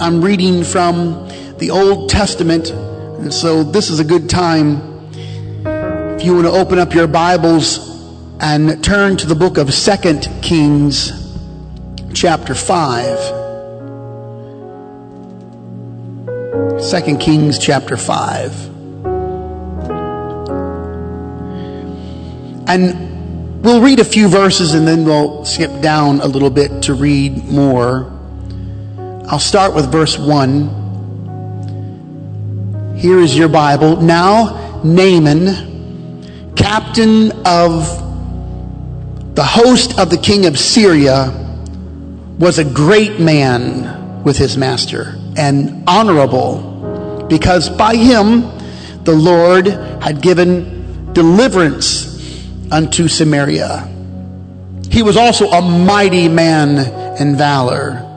I'm reading from the Old Testament, and so this is a good time if you want to open up your Bibles and turn to the book of Second Kings, chapter 5. 2 Kings chapter 5. And we'll read a few verses and then we'll skip down a little bit to read more. I'll start with verse 1. Here is your Bible. Now, Naaman, captain of the host of the king of Syria, was a great man with his master and honorable because by him the Lord had given deliverance unto Samaria. He was also a mighty man in valor,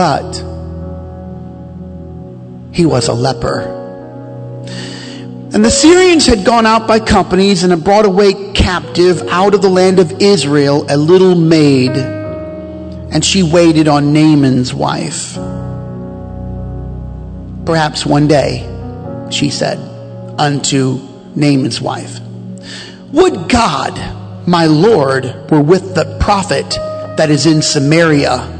but he was a leper. And the Syrians had gone out by companies and had brought away captive out of the land of Israel a little maid, and she waited on Naaman's wife. Perhaps one day, she said unto Naaman's wife, Would God, my Lord, were with the prophet that is in Samaria,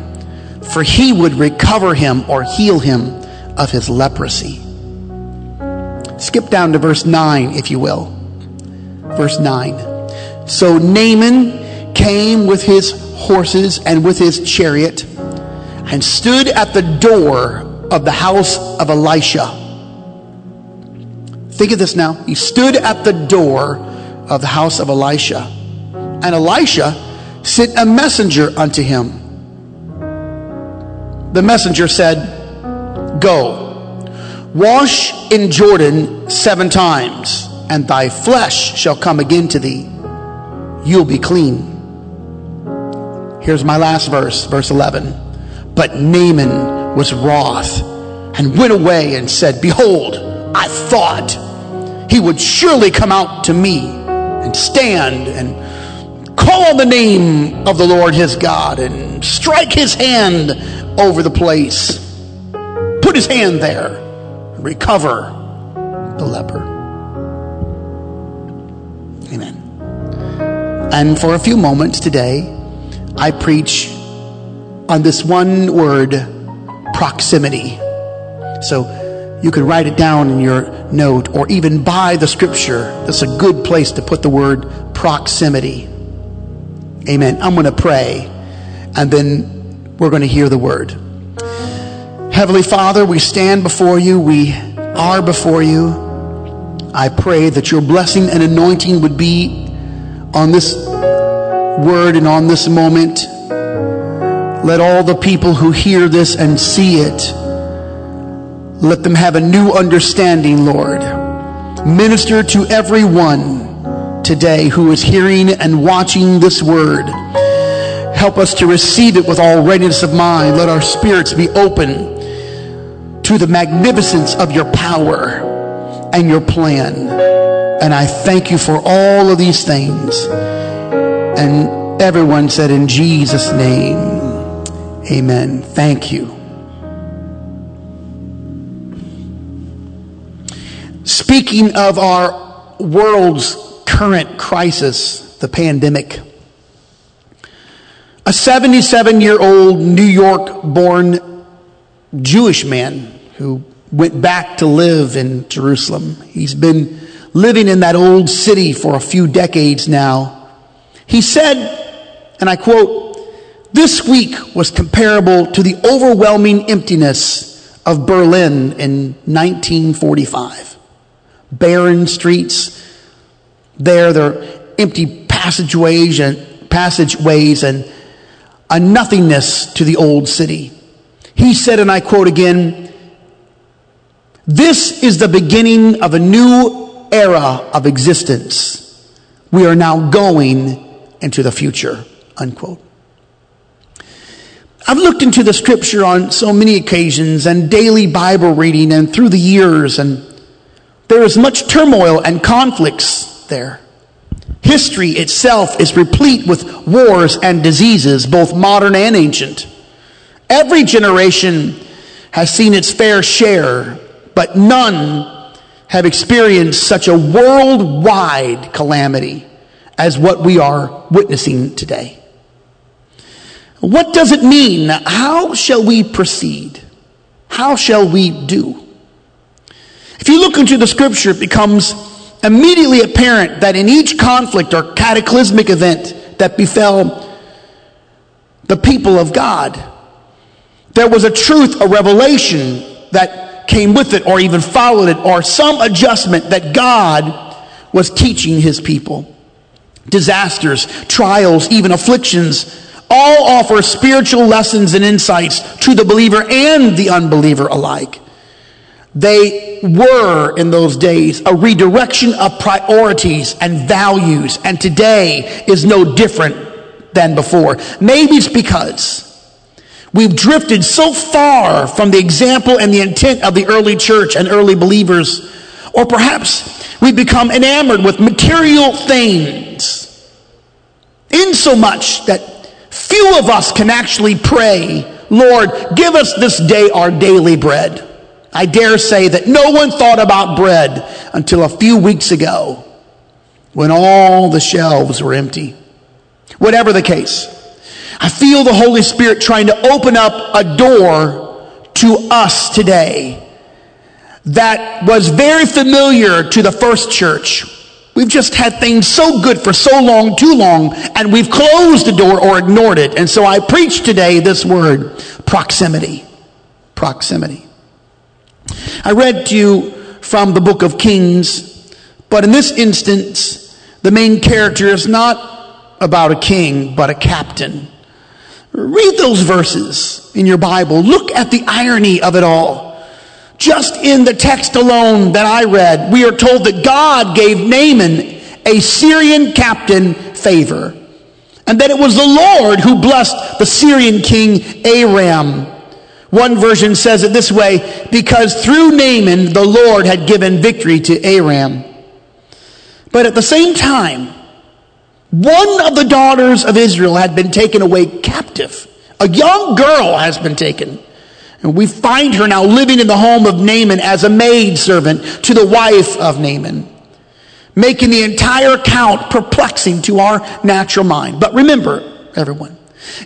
for he would recover him or heal him of his leprosy. Skip down to verse 9, if you will. Verse 9. So Naaman came with his horses and with his chariot and stood at the door of the house of Elisha. Think of this now. He stood at the door of the house of Elisha. And Elisha sent a messenger unto him. The messenger said, Go, wash in Jordan seven times, and thy flesh shall come again to thee. You'll be clean. Here's my last verse, verse 11. But Naaman was wroth and went away and said, Behold, I thought he would surely come out to me and stand and call on the name of the Lord his God and strike his hand over the place, put his hand there, and recover the leper. Amen. And for a few moments today, I preach on this one word proximity. So you can write it down in your note or even by the scripture. That's a good place to put the word proximity. Amen. I'm going to pray and then we're going to hear the word. Heavenly Father, we stand before you. We are before you. I pray that your blessing and anointing would be on this word and on this moment. Let all the people who hear this and see it, let them have a new understanding, Lord. Minister to everyone today who is hearing and watching this word. Help us to receive it with all readiness of mind. Let our spirits be open to the magnificence of your power and your plan. And I thank you for all of these things. And everyone said, In Jesus' name. Amen. Thank you. Speaking of our world's current crisis, the pandemic, a 77 year old New York born Jewish man who went back to live in Jerusalem. He's been living in that old city for a few decades now. He said, and I quote, this week was comparable to the overwhelming emptiness of Berlin in 1945. Barren streets, there, are empty passageways and passageways and a nothingness to the old city. He said, and I quote again, this is the beginning of a new era of existence. We are now going into the future, unquote. I've looked into the scripture on so many occasions and daily Bible reading and through the years, and there is much turmoil and conflicts there. History itself is replete with wars and diseases, both modern and ancient. Every generation has seen its fair share, but none have experienced such a worldwide calamity as what we are witnessing today. What does it mean? How shall we proceed? How shall we do? If you look into the scripture, it becomes immediately apparent that in each conflict or cataclysmic event that befell the people of God, there was a truth, a revelation that came with it or even followed it or some adjustment that God was teaching his people. Disasters, trials, even afflictions all offer spiritual lessons and insights to the believer and the unbeliever alike. They were in those days a redirection of priorities and values, and today is no different than before. Maybe it's because we've drifted so far from the example and the intent of the early church and early believers, or perhaps we've become enamored with material things, in so much that few of us can actually pray, Lord, give us this day our daily bread. I dare say that no one thought about bread until a few weeks ago when all the shelves were empty. Whatever the case, I feel the Holy Spirit trying to open up a door to us today that was very familiar to the first church. We've just had things so good for so long, too long, and we've closed the door or ignored it. And so I preach today this word, proximity. Proximity. I read to you from the book of Kings, but in this instance, the main character is not about a king, but a captain. Read those verses in your Bible. Look at the irony of it all. Just in the text alone that I read, we are told that God gave Naaman, a Syrian captain, favor. And that it was the Lord who blessed the Syrian king Aram one version says it this way because through Naaman, the Lord had given victory to Aram. But at the same time, one of the daughters of Israel had been taken away captive. A young girl has been taken. And we find her now living in the home of Naaman as a maid servant to the wife of Naaman, making the entire account perplexing to our natural mind. But remember, everyone,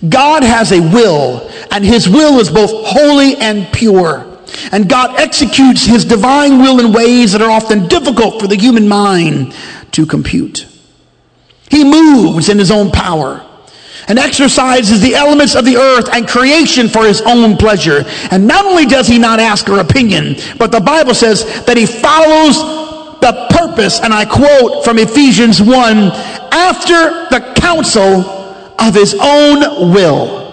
God has a will, and his will is both holy and pure. And God executes his divine will in ways that are often difficult for the human mind to compute. He moves in his own power and exercises the elements of the earth and creation for his own pleasure. And not only does he not ask her opinion, but the Bible says that he follows the purpose, and I quote from Ephesians 1 after the counsel of his own will.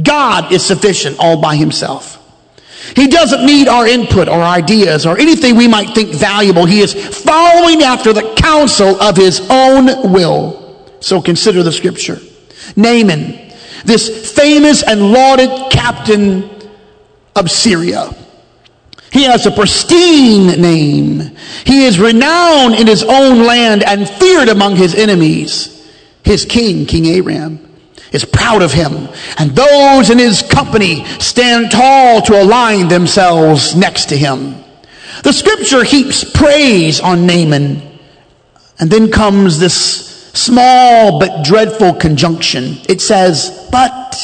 God is sufficient all by himself. He doesn't need our input or ideas or anything we might think valuable. He is following after the counsel of his own will. So consider the scripture. Naaman, this famous and lauded captain of Syria. He has a pristine name. He is renowned in his own land and feared among his enemies. His king, King Aram, is proud of him, and those in his company stand tall to align themselves next to him. The scripture heaps praise on Naaman, and then comes this small but dreadful conjunction. It says, but,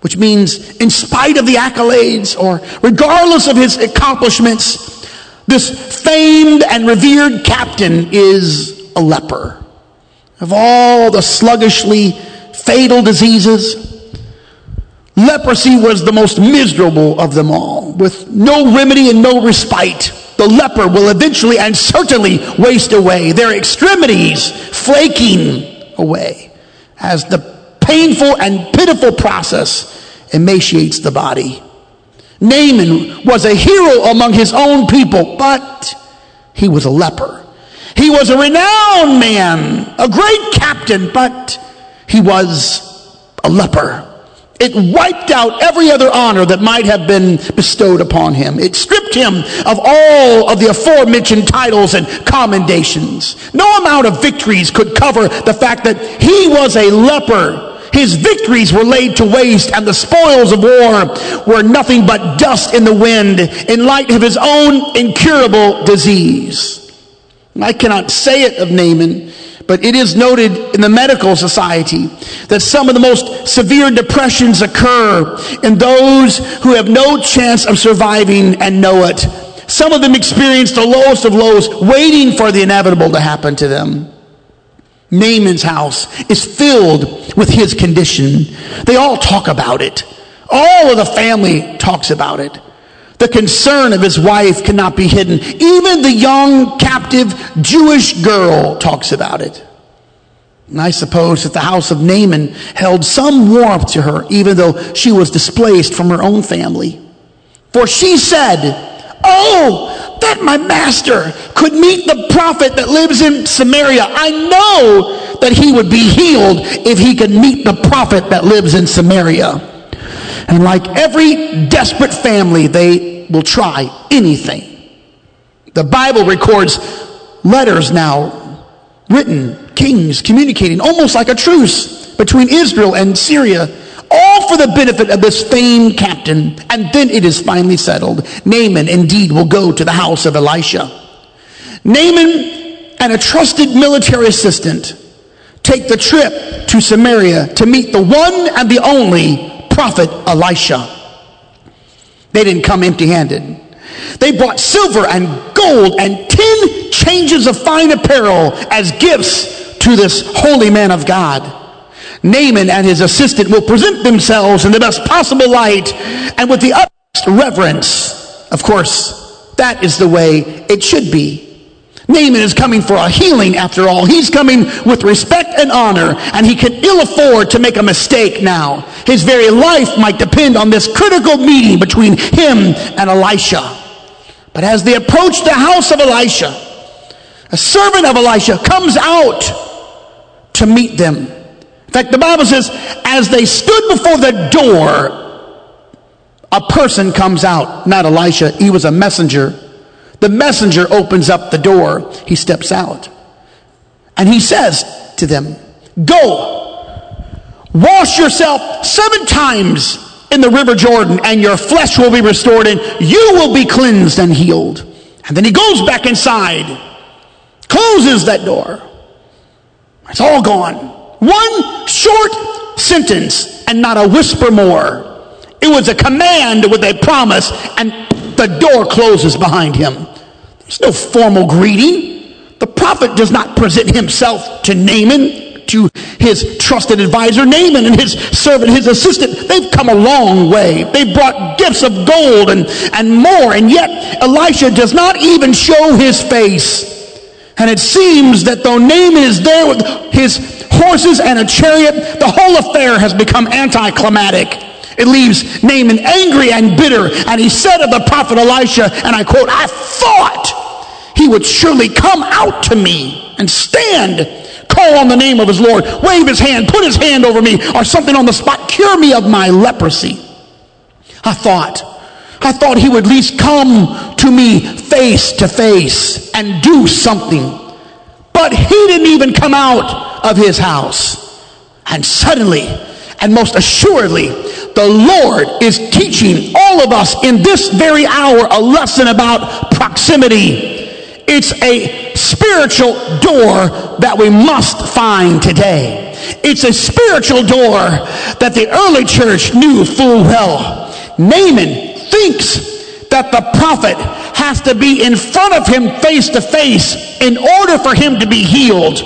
which means in spite of the accolades or regardless of his accomplishments, this famed and revered captain is a leper. Of all the sluggishly fatal diseases, leprosy was the most miserable of them all. With no remedy and no respite, the leper will eventually and certainly waste away, their extremities flaking away as the painful and pitiful process emaciates the body. Naaman was a hero among his own people, but he was a leper. He was a renowned man, a great captain, but he was a leper. It wiped out every other honor that might have been bestowed upon him. It stripped him of all of the aforementioned titles and commendations. No amount of victories could cover the fact that he was a leper His victories were laid to waste, and the spoils of war were nothing but dust in the wind in light of his own incurable disease. I cannot say it of Naaman, but it is noted in the medical society that some of the most severe depressions occur in those who have no chance of surviving and know it. Some of them experience the lowest of lows, waiting for the inevitable to happen to them. Naaman's house is filled with his condition. They all talk about it. All of the family talks about it. The concern of his wife cannot be hidden. Even the young captive Jewish girl talks about it. And I suppose that the house of Naaman held some warmth to her, even though she was displaced from her own family. For she said, Oh, that my master could meet the prophet that lives in Samaria. I know that he would be healed if he could meet the prophet that lives in Samaria. And like every desperate family, they will try anything. The Bible records letters now written, kings communicating almost like a truce between Israel and Syria, all for the benefit of this famed captain. And then it is finally settled. Naaman indeed will go to the house of Elisha. Naaman and a trusted military assistant take the trip to Samaria to meet the one and the only prophet Elisha. They didn't come empty handed. They brought silver and gold and ten changes of fine apparel as gifts to this holy man of God. Naaman and his assistant will present themselves in the best possible light and with the utmost reverence. Of course, that is the way it should be. Naaman is coming for a healing after all. He's coming with respect and honor, and he can ill afford to make a mistake now. His very life might depend on this critical meeting between him and Elisha. But as they approach the house of Elisha, a servant of Elisha comes out to meet them. In fact, the Bible says, as they stood before the door, a person comes out, not Elisha, he was a messenger the messenger opens up the door. He steps out. And he says to them, Go, wash yourself seven times in the river Jordan, and your flesh will be restored, and you will be cleansed and healed. And then he goes back inside, closes that door. It's all gone. One short sentence, and not a whisper more. It was a command with a promise, and the door closes behind him. There's no formal greeting. The prophet does not present himself to Naaman, to his trusted advisor. Naaman and his servant, his assistant, they've come a long way. They've brought gifts of gold and, and more, and yet Elisha does not even show his face. And it seems that though Naaman is there with his horses and a chariot, the whole affair has become anticlimactic. It leaves Naaman angry and bitter. And he said of the prophet Elisha, and I quote, I thought he would surely come out to me and stand, call on the name of his Lord, wave his hand, put his hand over me, or something on the spot, cure me of my leprosy. I thought, I thought he would at least come to me face to face and do something. But he didn't even come out of his house. And suddenly, and most assuredly, the Lord is teaching all of us in this very hour a lesson about proximity. It's a spiritual door that we must find today. It's a spiritual door that the early church knew full well. Naaman thinks that the prophet has to be in front of him face to face in order for him to be healed.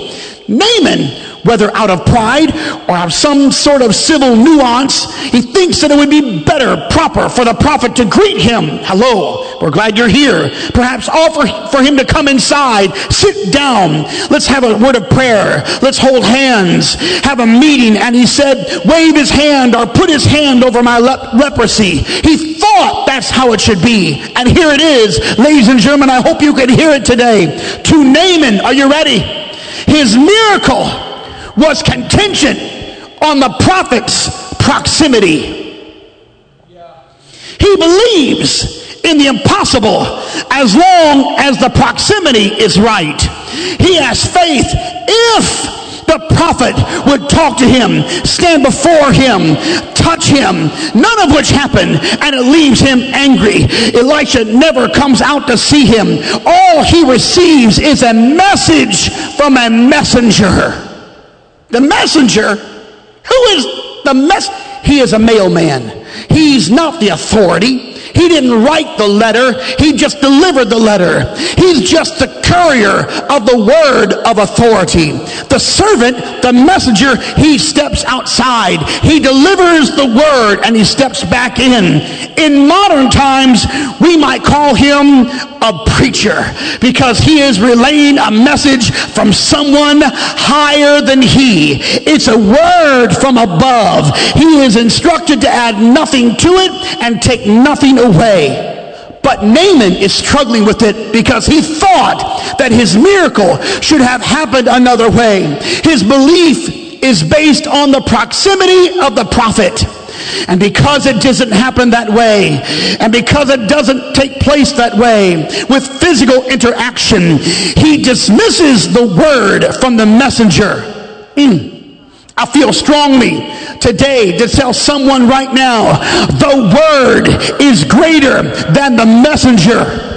Naaman whether out of pride or out of some sort of civil nuance, he thinks that it would be better, proper for the prophet to greet him. Hello, we're glad you're here. Perhaps offer for him to come inside, sit down. Let's have a word of prayer. Let's hold hands, have a meeting. And he said, wave his hand or put his hand over my le- leprosy. He thought that's how it should be. And here it is, ladies and gentlemen. I hope you can hear it today. To Naaman, are you ready? His miracle was contingent on the prophet's proximity. He believes in the impossible as long as the proximity is right. He has faith if the prophet would talk to him, stand before him, touch him, none of which happened, and it leaves him angry. Elisha never comes out to see him. All he receives is a message from a messenger. The messenger, who is the mess? He is a mailman. He's not the authority. He didn't write the letter, he just delivered the letter. He's just the courier of the word of authority. The servant, the messenger, he steps outside. He delivers the word and he steps back in. In modern times, we might call him a preacher because he is relaying a message from someone higher than he. It's a word from above. He is instructed to add nothing to it and take nothing away. But Naaman is struggling with it because he thought that his miracle should have happened another way. His belief is based on the proximity of the prophet. And because it doesn't happen that way, and because it doesn't take place that way with physical interaction, he dismisses the word from the messenger. Mm. I feel strongly today to tell someone right now the word is greater than the messenger.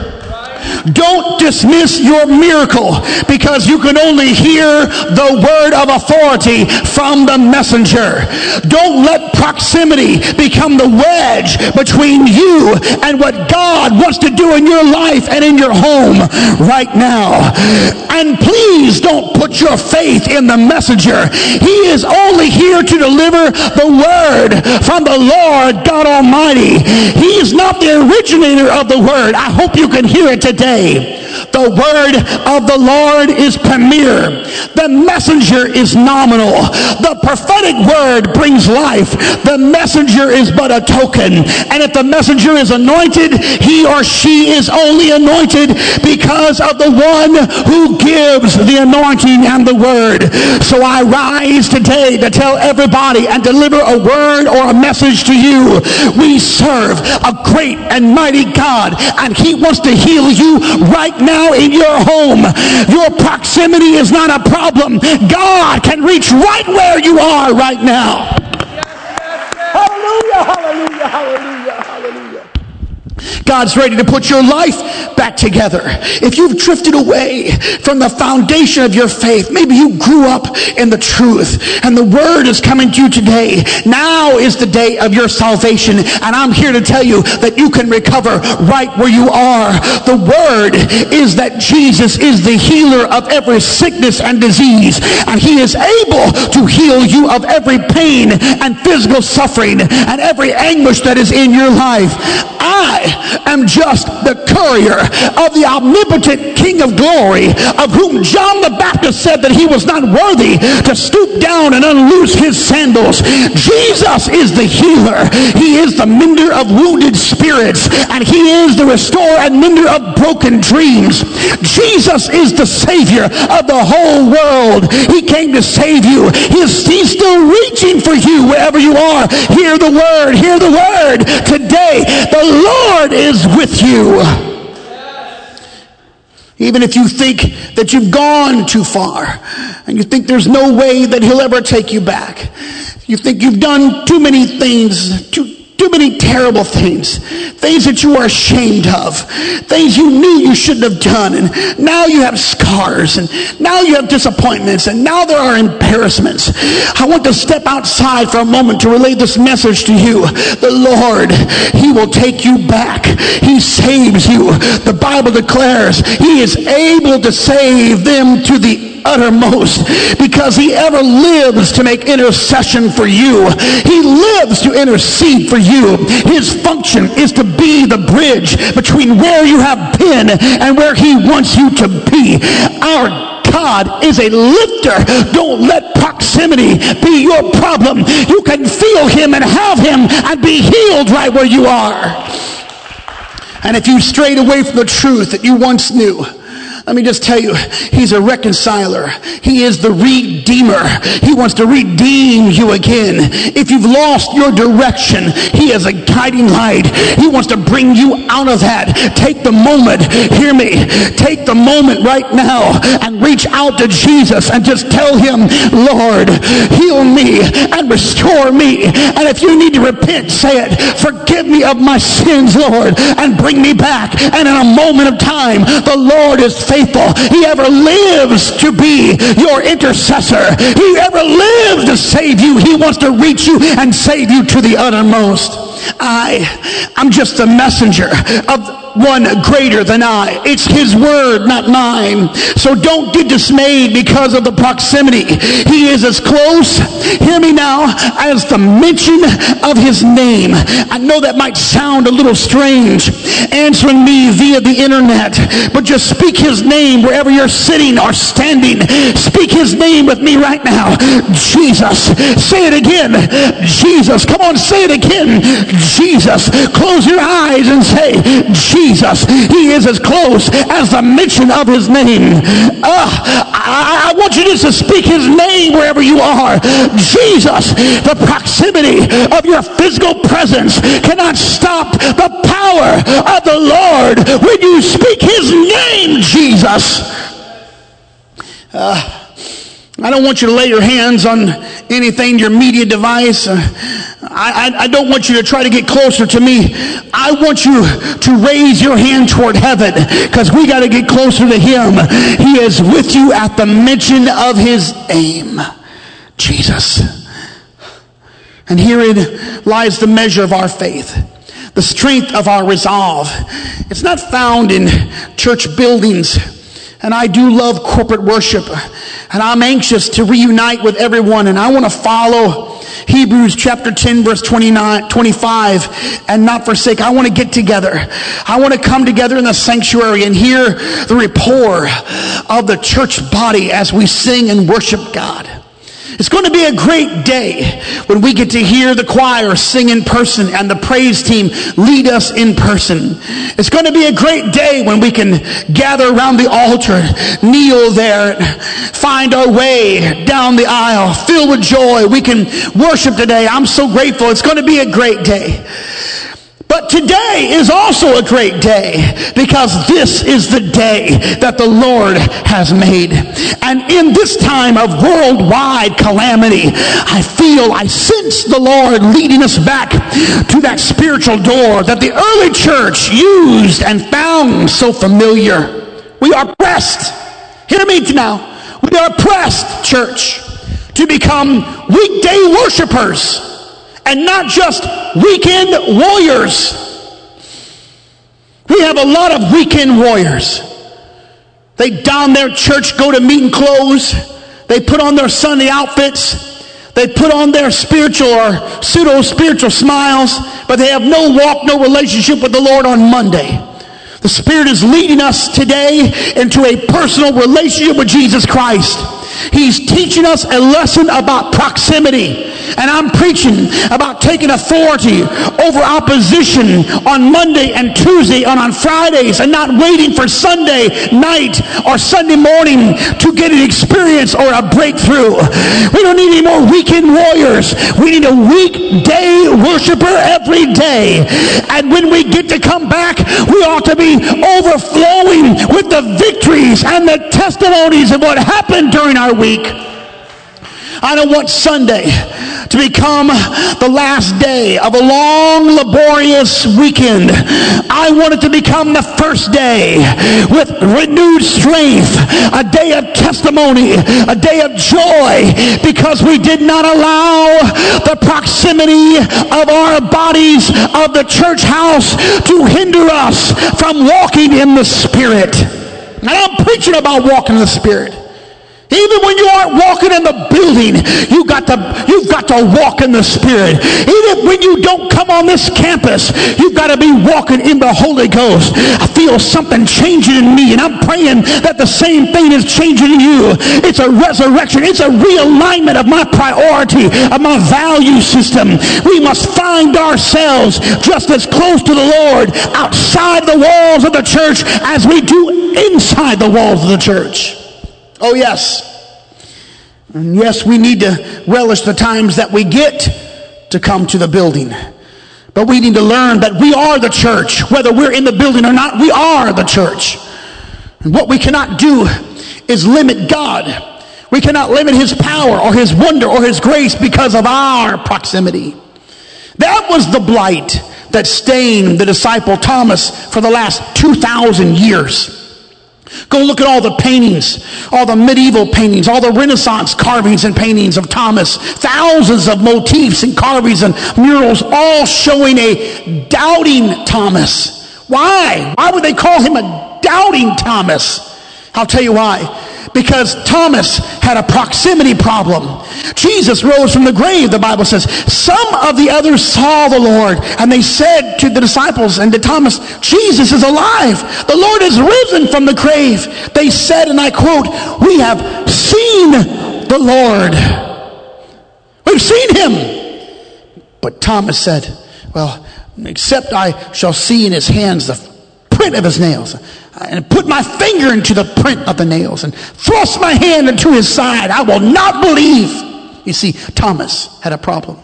Don't dismiss your miracle because you can only hear the word of authority from the messenger. Don't let proximity become the wedge between you and what God wants to do in your life and in your home right now. And please don't put your faith in the messenger. He is only here to deliver the word from the Lord God Almighty. He is not the originator of the word. I hope you can hear it today. The word of the Lord is premier. The messenger is nominal. The prophetic word brings life. The messenger is but a token. And if the messenger is anointed, he or she is only anointed because of the one who gives the anointing and the word. So I rise today to tell everybody and deliver a word or a message to you. We serve a great and mighty God, and he wants to heal you right now in your home. Your proximity is not a problem. God can reach right where you are right now. God's ready to put your life back together. If you've drifted away from the foundation of your faith, maybe you grew up in the truth and the word is coming to you today. Now is the day of your salvation and I'm here to tell you that you can recover right where you are. The word is that Jesus is the healer of every sickness and disease and he is able to heal you of every pain and physical suffering and every anguish that is in your life. I am just the courier of the omnipotent King of glory, of whom John the Baptist said that he was not worthy to stoop down and unloose his sandals. Jesus is the healer. He is the mender of wounded spirits, and he is the restorer and mender of broken dreams. Jesus is the Savior of the whole world. He came to save you. He's, he's still reaching for you wherever you are. Hear the word. Hear the word. Today, the Lord is with you. Even if you think that you've gone too far and you think there's no way that he'll ever take you back. You think you've done too many things, too many terrible things, things that you are ashamed of, things you knew you shouldn't have done, and now you have scars, and now you have disappointments, and now there are embarrassments. I want to step outside for a moment to relay this message to you. The Lord, He will take you back. He saves you. The Bible declares He is able to save them to the uttermost because he ever lives to make intercession for you. He lives to intercede for you. His function is to be the bridge between where you have been and where he wants you to be. Our God is a lifter. Don't let proximity be your problem. You can feel him and have him and be healed right where you are. And if you strayed away from the truth that you once knew, Let me just tell you, he's a reconciler. He is the redeemer. He wants to redeem you again. If you've lost your direction, he is a guiding light. He wants to bring you out of that. Take the moment, hear me, take the moment right now and reach out to Jesus and just tell him, Lord, heal me and restore me. And if you need to repent, say it. Forgive me of my sins, Lord, and bring me back. And in a moment of time, the Lord is faithful faithful. He ever lives to be your intercessor. He ever lives to save you. He wants to reach you and save you to the uttermost. I, I'm just a messenger of one greater than I. It's his word, not mine. So don't get dismayed because of the proximity. He is as close, hear me now, as the mention of his name. I know that might sound a little strange answering me via the internet, but just speak his name wherever you're sitting or standing. Speak his name with me right now. Jesus. Say it again. Jesus. Come on, say it again. Jesus. Close your eyes and say, Jesus. Jesus. He is as close as the mention of his name. Uh, I, I want you just to speak his name wherever you are. Jesus, the proximity of your physical presence cannot stop the power of the Lord when you speak his name, Jesus. Uh, I don't want you to lay your hands on anything, your media device. Uh, I, I, don't want you to try to get closer to me. I want you to raise your hand toward heaven because we got to get closer to Him. He is with you at the mention of His name, Jesus. And herein lies the measure of our faith the strength of our resolve. It's not found in church buildings. And I do love corporate worship. And I'm anxious to reunite with everyone. And I want to follow Hebrews chapter 10 verse 29, 25 and not forsake. I want to get together. I want to come together in the sanctuary and hear the rapport of the church body as we sing and worship God. It's going to be a great day when we get to hear the choir sing in person and the praise team lead us in person. It's going to be a great day when we can gather around the altar, kneel there, find our way down the aisle, filled with joy. We can worship today. I'm so grateful. It's going to be a great day. But today is also a great day because this is the day that the Lord has made. And in this time of worldwide calamity, I feel, I sense the Lord leading us back to that spiritual door that the early church used and found so familiar. We are pressed. Hear me now. We are pressed, church, to become weekday worshipers and not just weekend warriors. We have a lot of weekend warriors. They don their church, go to meeting clothes. They put on their Sunday outfits. They put on their spiritual or pseudo spiritual smiles, but they have no walk, no relationship with the Lord on Monday. The Spirit is leading us today into a personal relationship with Jesus Christ. He's teaching us a lesson about proximity. And I'm preaching about taking authority over opposition on Monday and Tuesday and on Fridays and not waiting for Sunday night or Sunday morning to get an experience or a breakthrough. We don't need any more weekend warriors. We need a weekday worshiper every day. And when we get to come back, we ought to be overflowing with the victories and the testimonies of what happened during our week. I don't want Sunday to become the last day of a long, laborious weekend. I want it to become the first day with renewed strength, a day of testimony, a day of joy, because we did not allow the proximity of our bodies of the church house to hinder us from walking in the Spirit. And I'm preaching about walking in the Spirit. Even when you aren't walking in the building, you got to, you've got to walk in the Spirit. Even when you don't come on this campus, you've got to be walking in the Holy Ghost. I feel something changing in me, and I'm praying that the same thing is changing in you. It's a resurrection. It's a realignment of my priority, of my value system. We must find ourselves just as close to the Lord outside the walls of the church as we do inside the walls of the church. Oh, yes. And yes, we need to relish the times that we get to come to the building. But we need to learn that we are the church. Whether we're in the building or not, we are the church. And what we cannot do is limit God. We cannot limit his power or his wonder or his grace because of our proximity. That was the blight that stained the disciple Thomas for the last 2,000 years. Go look at all the paintings, all the medieval paintings, all the Renaissance carvings and paintings of Thomas. Thousands of motifs and carvings and murals, all showing a doubting Thomas. Why? Why would they call him a doubting Thomas? I'll tell you why because Thomas had a proximity problem. Jesus rose from the grave, the Bible says. Some of the others saw the Lord and they said to the disciples and to Thomas, Jesus is alive. The Lord is risen from the grave. They said, and I quote, we have seen the Lord. We've seen him. But Thomas said, well, except I shall see in his hands the print of his nails and put my finger into the print of the nails and thrust my hand into his side, I will not believe. You see, Thomas had a problem.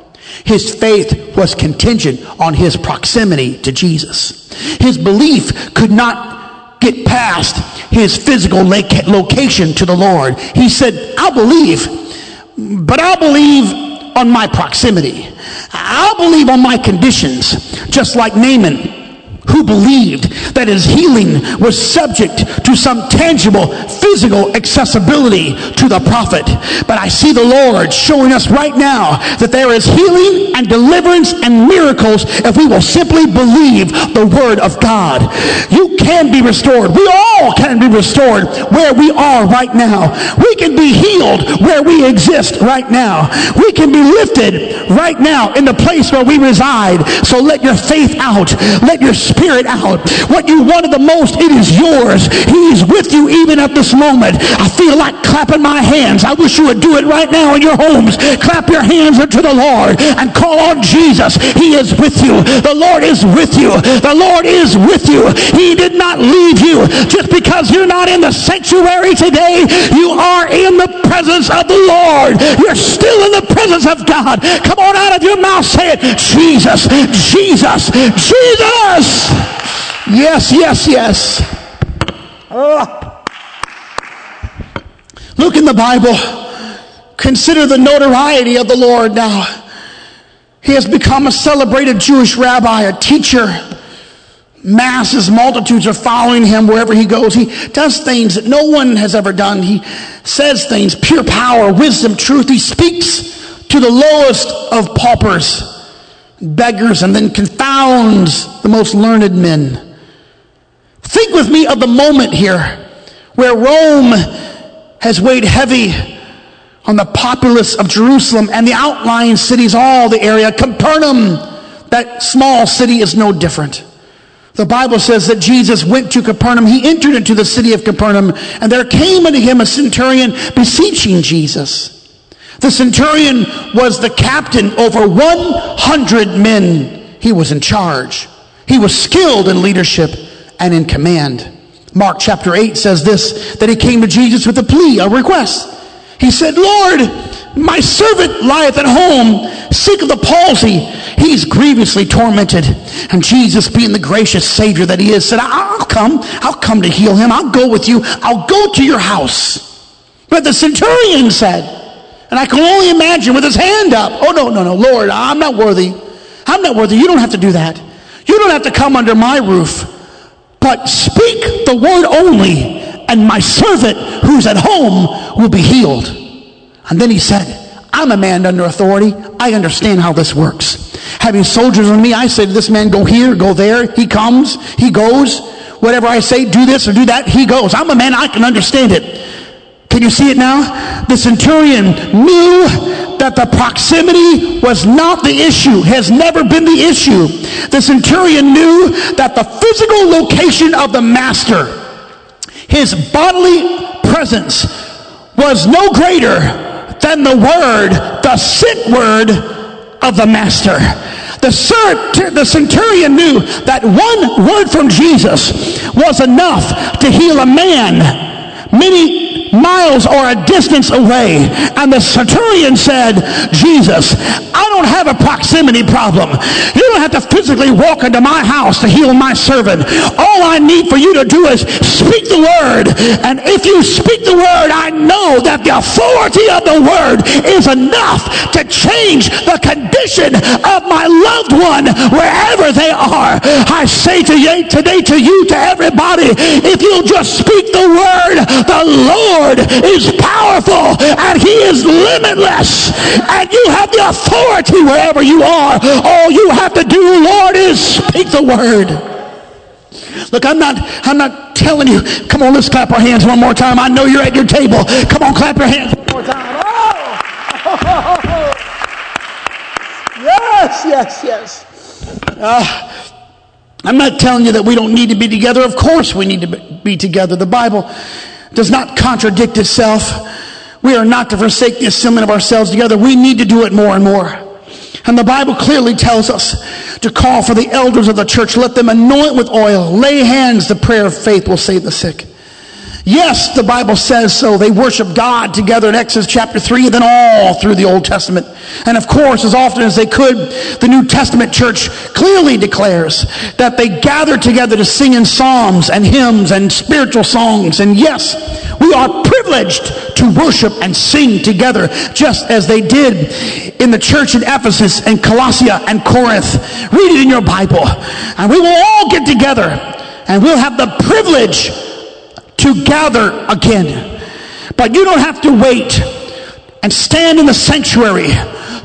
His faith was contingent on his proximity to Jesus. His belief could not get past his physical location to the Lord. He said, I'll believe, but I'll believe on my proximity. I'll believe on my conditions, just like Naaman who believed that his healing was subject to some tangible physical accessibility to the prophet. But I see the Lord showing us right now that there is healing and deliverance and miracles if we will simply believe the word of God. You can be restored. We all can be restored where we are right now. We can be healed where we exist right now. We can be lifted right now in the place where we reside. So let your faith out. Let your spirit spirit out. What you wanted the most, it is yours. He is with you even at this moment. I feel like clapping my hands. I wish you would do it right now in your homes. Clap your hands unto the Lord and call on Jesus. He is with you. The Lord is with you. The Lord is with you. He did not leave you just because you're not in the sanctuary today. You are in the presence of the Lord. You're still in the presence of God. Come on out of your mouth. Say it. Jesus, Jesus, Jesus. Yes, yes, yes. Oh. Look in the Bible. Consider the notoriety of the Lord now. He has become a celebrated Jewish rabbi, a teacher. Masses, multitudes are following him wherever he goes. He does things that no one has ever done. He says things, pure power, wisdom, truth. He speaks to the lowest of paupers, beggars, and then confounds the most learned men. Think with me of the moment here where Rome has weighed heavy on the populace of Jerusalem and the outlying cities, all the area. Capernaum, that small city, is no different. The Bible says that Jesus went to Capernaum. He entered into the city of Capernaum, and there came unto him a centurion beseeching Jesus. The centurion was the captain over 100 men. He was in charge. He was skilled in leadership and in command. Mark chapter 8 says this that he came to Jesus with a plea, a request. He said, Lord, my servant lieth at home, sick of the palsy. He's grievously tormented. And Jesus, being the gracious Savior that he is, said, I'll come. I'll come to heal him. I'll go with you. I'll go to your house. But the centurion said, and I can only imagine with his hand up, Oh, no, no, no, Lord, I'm not worthy. I'm not worthy. You don't have to do that. You don't have to come under my roof but speak the word only, and my servant who's at home will be healed. And then he said, I'm a man under authority. I understand how this works. Having soldiers on me, I say to this man, go here, go there. He comes, he goes. Whatever I say, do this or do that, he goes. I'm a man, I can understand it. Can you see it now? The centurion knew that the proximity was not the issue, has never been the issue. The centurion knew that the physical location of the master, his bodily presence, was no greater than the word, the sent word of the master. The, the centurion knew that one word from Jesus was enough to heal a man many miles or a distance away. And the centurion said, Jesus, I don't have a proximity problem. You don't have to physically walk into my house to heal my servant. All I need for you to do is speak the word. And if you speak the word, I know that the authority of the word is enough to change the condition of my loved one wherever they are. I say to you today to you, to everybody, if you'll just speak the word, the Lord Lord is powerful and he is limitless and you have the authority wherever you are. All you have to do, Lord, is speak the word. Look, I'm not, I'm not telling you. Come on, let's clap our hands one more time. I know you're at your table. Come on, clap your hands one more time. Oh! yes, yes, yes. Uh, I'm not telling you that we don't need to be together. Of course we need to be together. The Bible does not contradict itself. We are not to forsake the assembling of ourselves together. We need to do it more and more. And the Bible clearly tells us to call for the elders of the church. Let them anoint with oil. Lay hands. The prayer of faith will save the sick. Yes, the Bible says so. They worship God together in Exodus chapter 3 and then all through the Old Testament. And of course, as often as they could, the New Testament church clearly declares that they gather together to sing in psalms and hymns and spiritual songs. And yes, we are privileged to worship and sing together just as they did in the church in Ephesus and Colossia and Corinth. Read it in your Bible. And we will all get together and we'll have the privilege to gather again. But you don't have to wait and stand in the sanctuary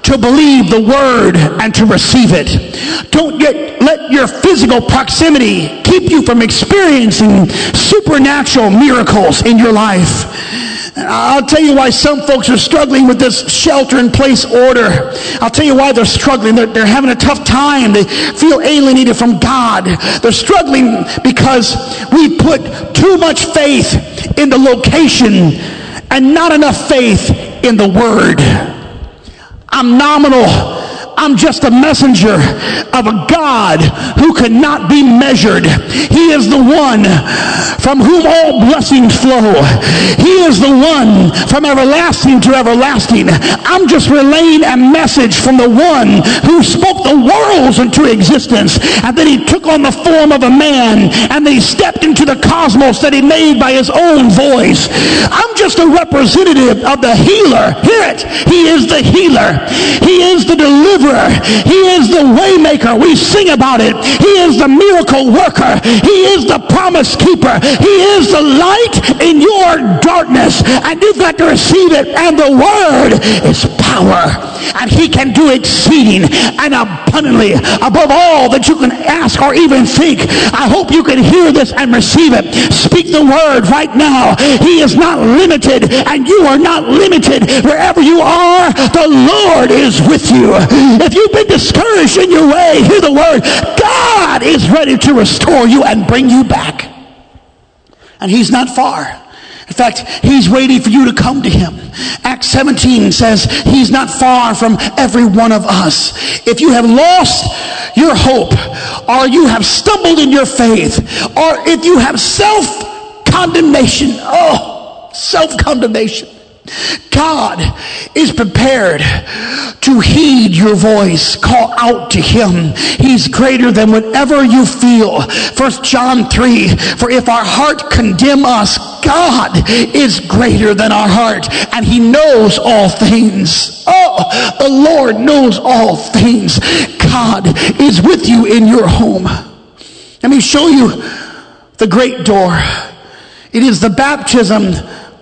to believe the word and to receive it. Don't get, let your physical proximity keep you from experiencing supernatural miracles in your life. I'll tell you why some folks are struggling with this shelter in place order. I'll tell you why they're struggling. They're, they're having a tough time. They feel alienated from God. They're struggling because we put too much faith in the location and not enough faith in the word. I'm nominal I'm just a messenger of a God who cannot be measured. He is the one from whom all blessings flow. He is the one from everlasting to everlasting. I'm just relaying a message from the one who spoke the worlds into existence. And then he took on the form of a man and then he stepped into the cosmos that he made by his own voice. I'm just a representative of the healer. Hear it. He is the healer. He is the deliverer deliverer. He is the waymaker. We sing about it. He is the miracle worker. He is the promise keeper. He is the light in your darkness. And you've got to receive it. And the word is power. And he can do exceeding and abundantly above all that you can ask or even think. I hope you can hear this and receive it. Speak the word right now. He is not limited and you are not limited. Wherever you are, the Lord is with you. If you've been discouraged in your way, hear the word. God is ready to restore you and bring you back. And he's not far. In fact, he's waiting for you to come to him. Acts 17 says he's not far from every one of us. If you have lost your hope, or you have stumbled in your faith, or if you have self condemnation, oh, self condemnation, God is prepared to heed your voice. Call out to him. He's greater than whatever you feel. First John 3, for if our heart condemn us, God is greater than our heart and he knows all things. Oh, the Lord knows all things. God is with you in your home. Let me show you the great door. It is the baptism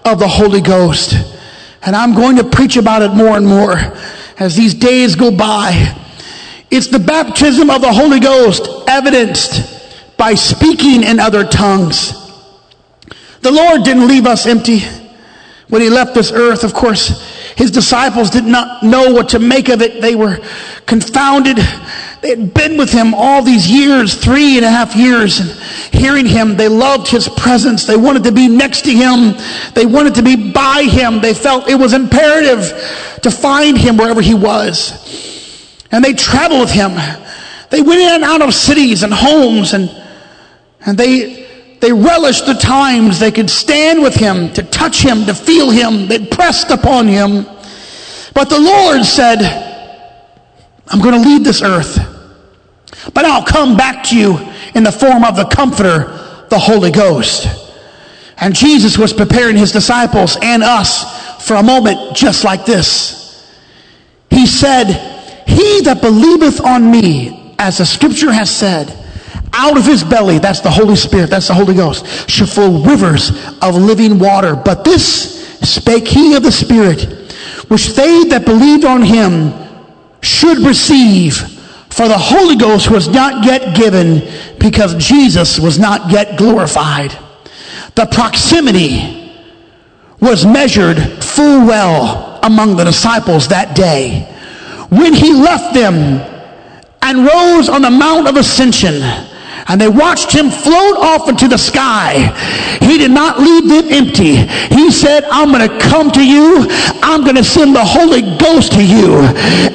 of the Holy Ghost. And I'm going to preach about it more and more as these days go by. It's the baptism of the Holy Ghost evidenced by speaking in other tongues. The Lord didn't leave us empty. when he left this earth, of course, his disciples did not know what to make of it. They were confounded. They had been with him all these years, three and a half years, and hearing him, they loved his presence. They wanted to be next to him. They wanted to be by him. They felt it was imperative to find him wherever he was. And they traveled with him. They went in and out of cities and homes and, and they, they relished the times they could stand with him, to touch him, to feel him. They pressed upon him. But the Lord said, I'm going to leave this earth, but I'll come back to you in the form of the Comforter, the Holy Ghost. And Jesus was preparing his disciples and us for a moment just like this. He said, He that believeth on me, as the scripture has said, out of his belly, that's the Holy Spirit, that's the Holy Ghost, shall flow rivers of living water. But this spake he of the Spirit, which they that believed on him should receive. For the Holy Ghost was not yet given because Jesus was not yet glorified. The proximity was measured full well among the disciples that day. When he left them and rose on the Mount of Ascension, and they watched him float off into the sky. He did not leave them empty. He said, I'm going to come to you. I'm going to send the Holy Ghost to you.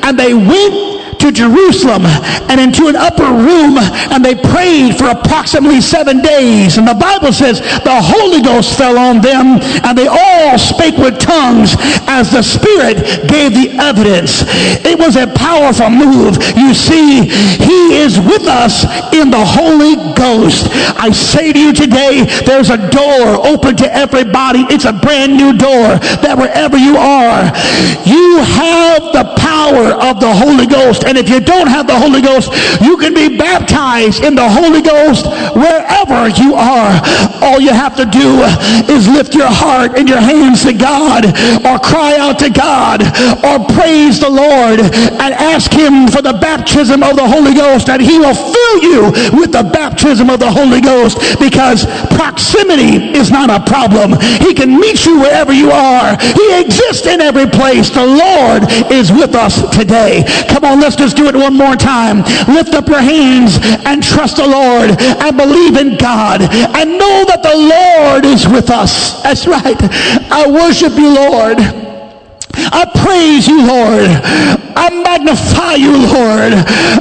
And they went to Jerusalem and into an upper room and they prayed for approximately seven days. And the Bible says the Holy Ghost fell on them and they all spake with tongues as the Spirit gave the evidence. It was a powerful move. You see, He is with us in the Holy Ghost. I say to you today, there's a door open to everybody. It's a brand new door that wherever you are, you have the power of the Holy Ghost. And if you don't have the Holy Ghost, you can be baptized in the Holy Ghost wherever you are. All you have to do is lift your heart and your hands to God or cry out to God or praise the Lord and ask him for the baptism of the Holy Ghost and he will fill you with the baptism of the Holy Ghost because proximity is not a problem. He can meet you wherever you are. He exists in every place. The Lord is with us today. Come on, let's just do it one more time. Lift up your hands and trust the Lord and believe in God and know that the Lord is with us. That's right. I worship you, Lord. I praise you, Lord. I magnify you, Lord.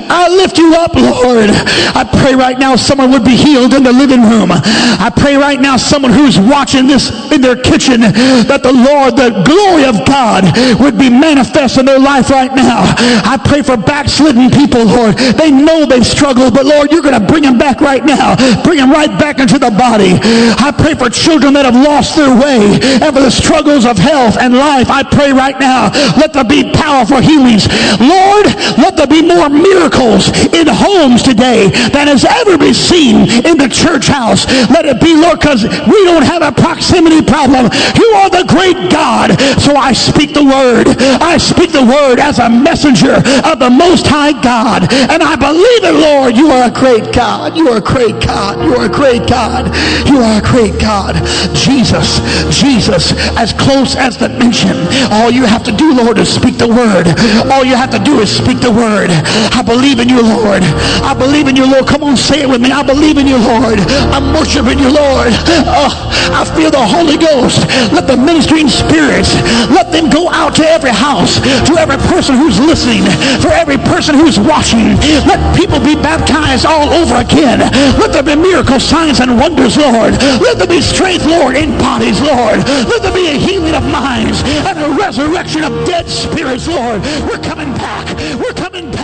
I lift you up, Lord. I pray right now someone would be healed in the living room. I pray right now someone who's watching this in their kitchen that the Lord, the glory of God would be manifest in their life right now. I pray for backslidden people, Lord. They know they've struggled, but Lord, you're going to bring them back right now. Bring them right back into the body. I pray for children that have lost their way for the struggles of health and life. I pray right now, let there be powerful healings. Lord, let there be more miracles in homes today than has ever been seen in the church house. Let it be, Lord, because we don't have a proximity problem. You are the great God. So I speak the word. I speak the word as a messenger of the Most High God. And I believe it, Lord. You are a great God. You are a great God. You are a great God. You are a great God. Jesus, Jesus, as close as the mention. All you have to do, Lord, is speak the word. All you have to do is speak the word. I believe in you, Lord. I believe in you, Lord. Come on, say it with me. I believe in you, Lord. I'm worshiping you, Lord. Oh, I feel the Holy Ghost. Let the ministering spirits, let them go out to every house, to every person who's listening, for every person who's watching. Let people be baptized all over again. Let there be miracles, signs, and wonders, Lord. Let there be strength, Lord, in bodies, Lord. Let there be a healing of minds and a resurrection of dead spirits, Lord. We're coming back. We're coming back.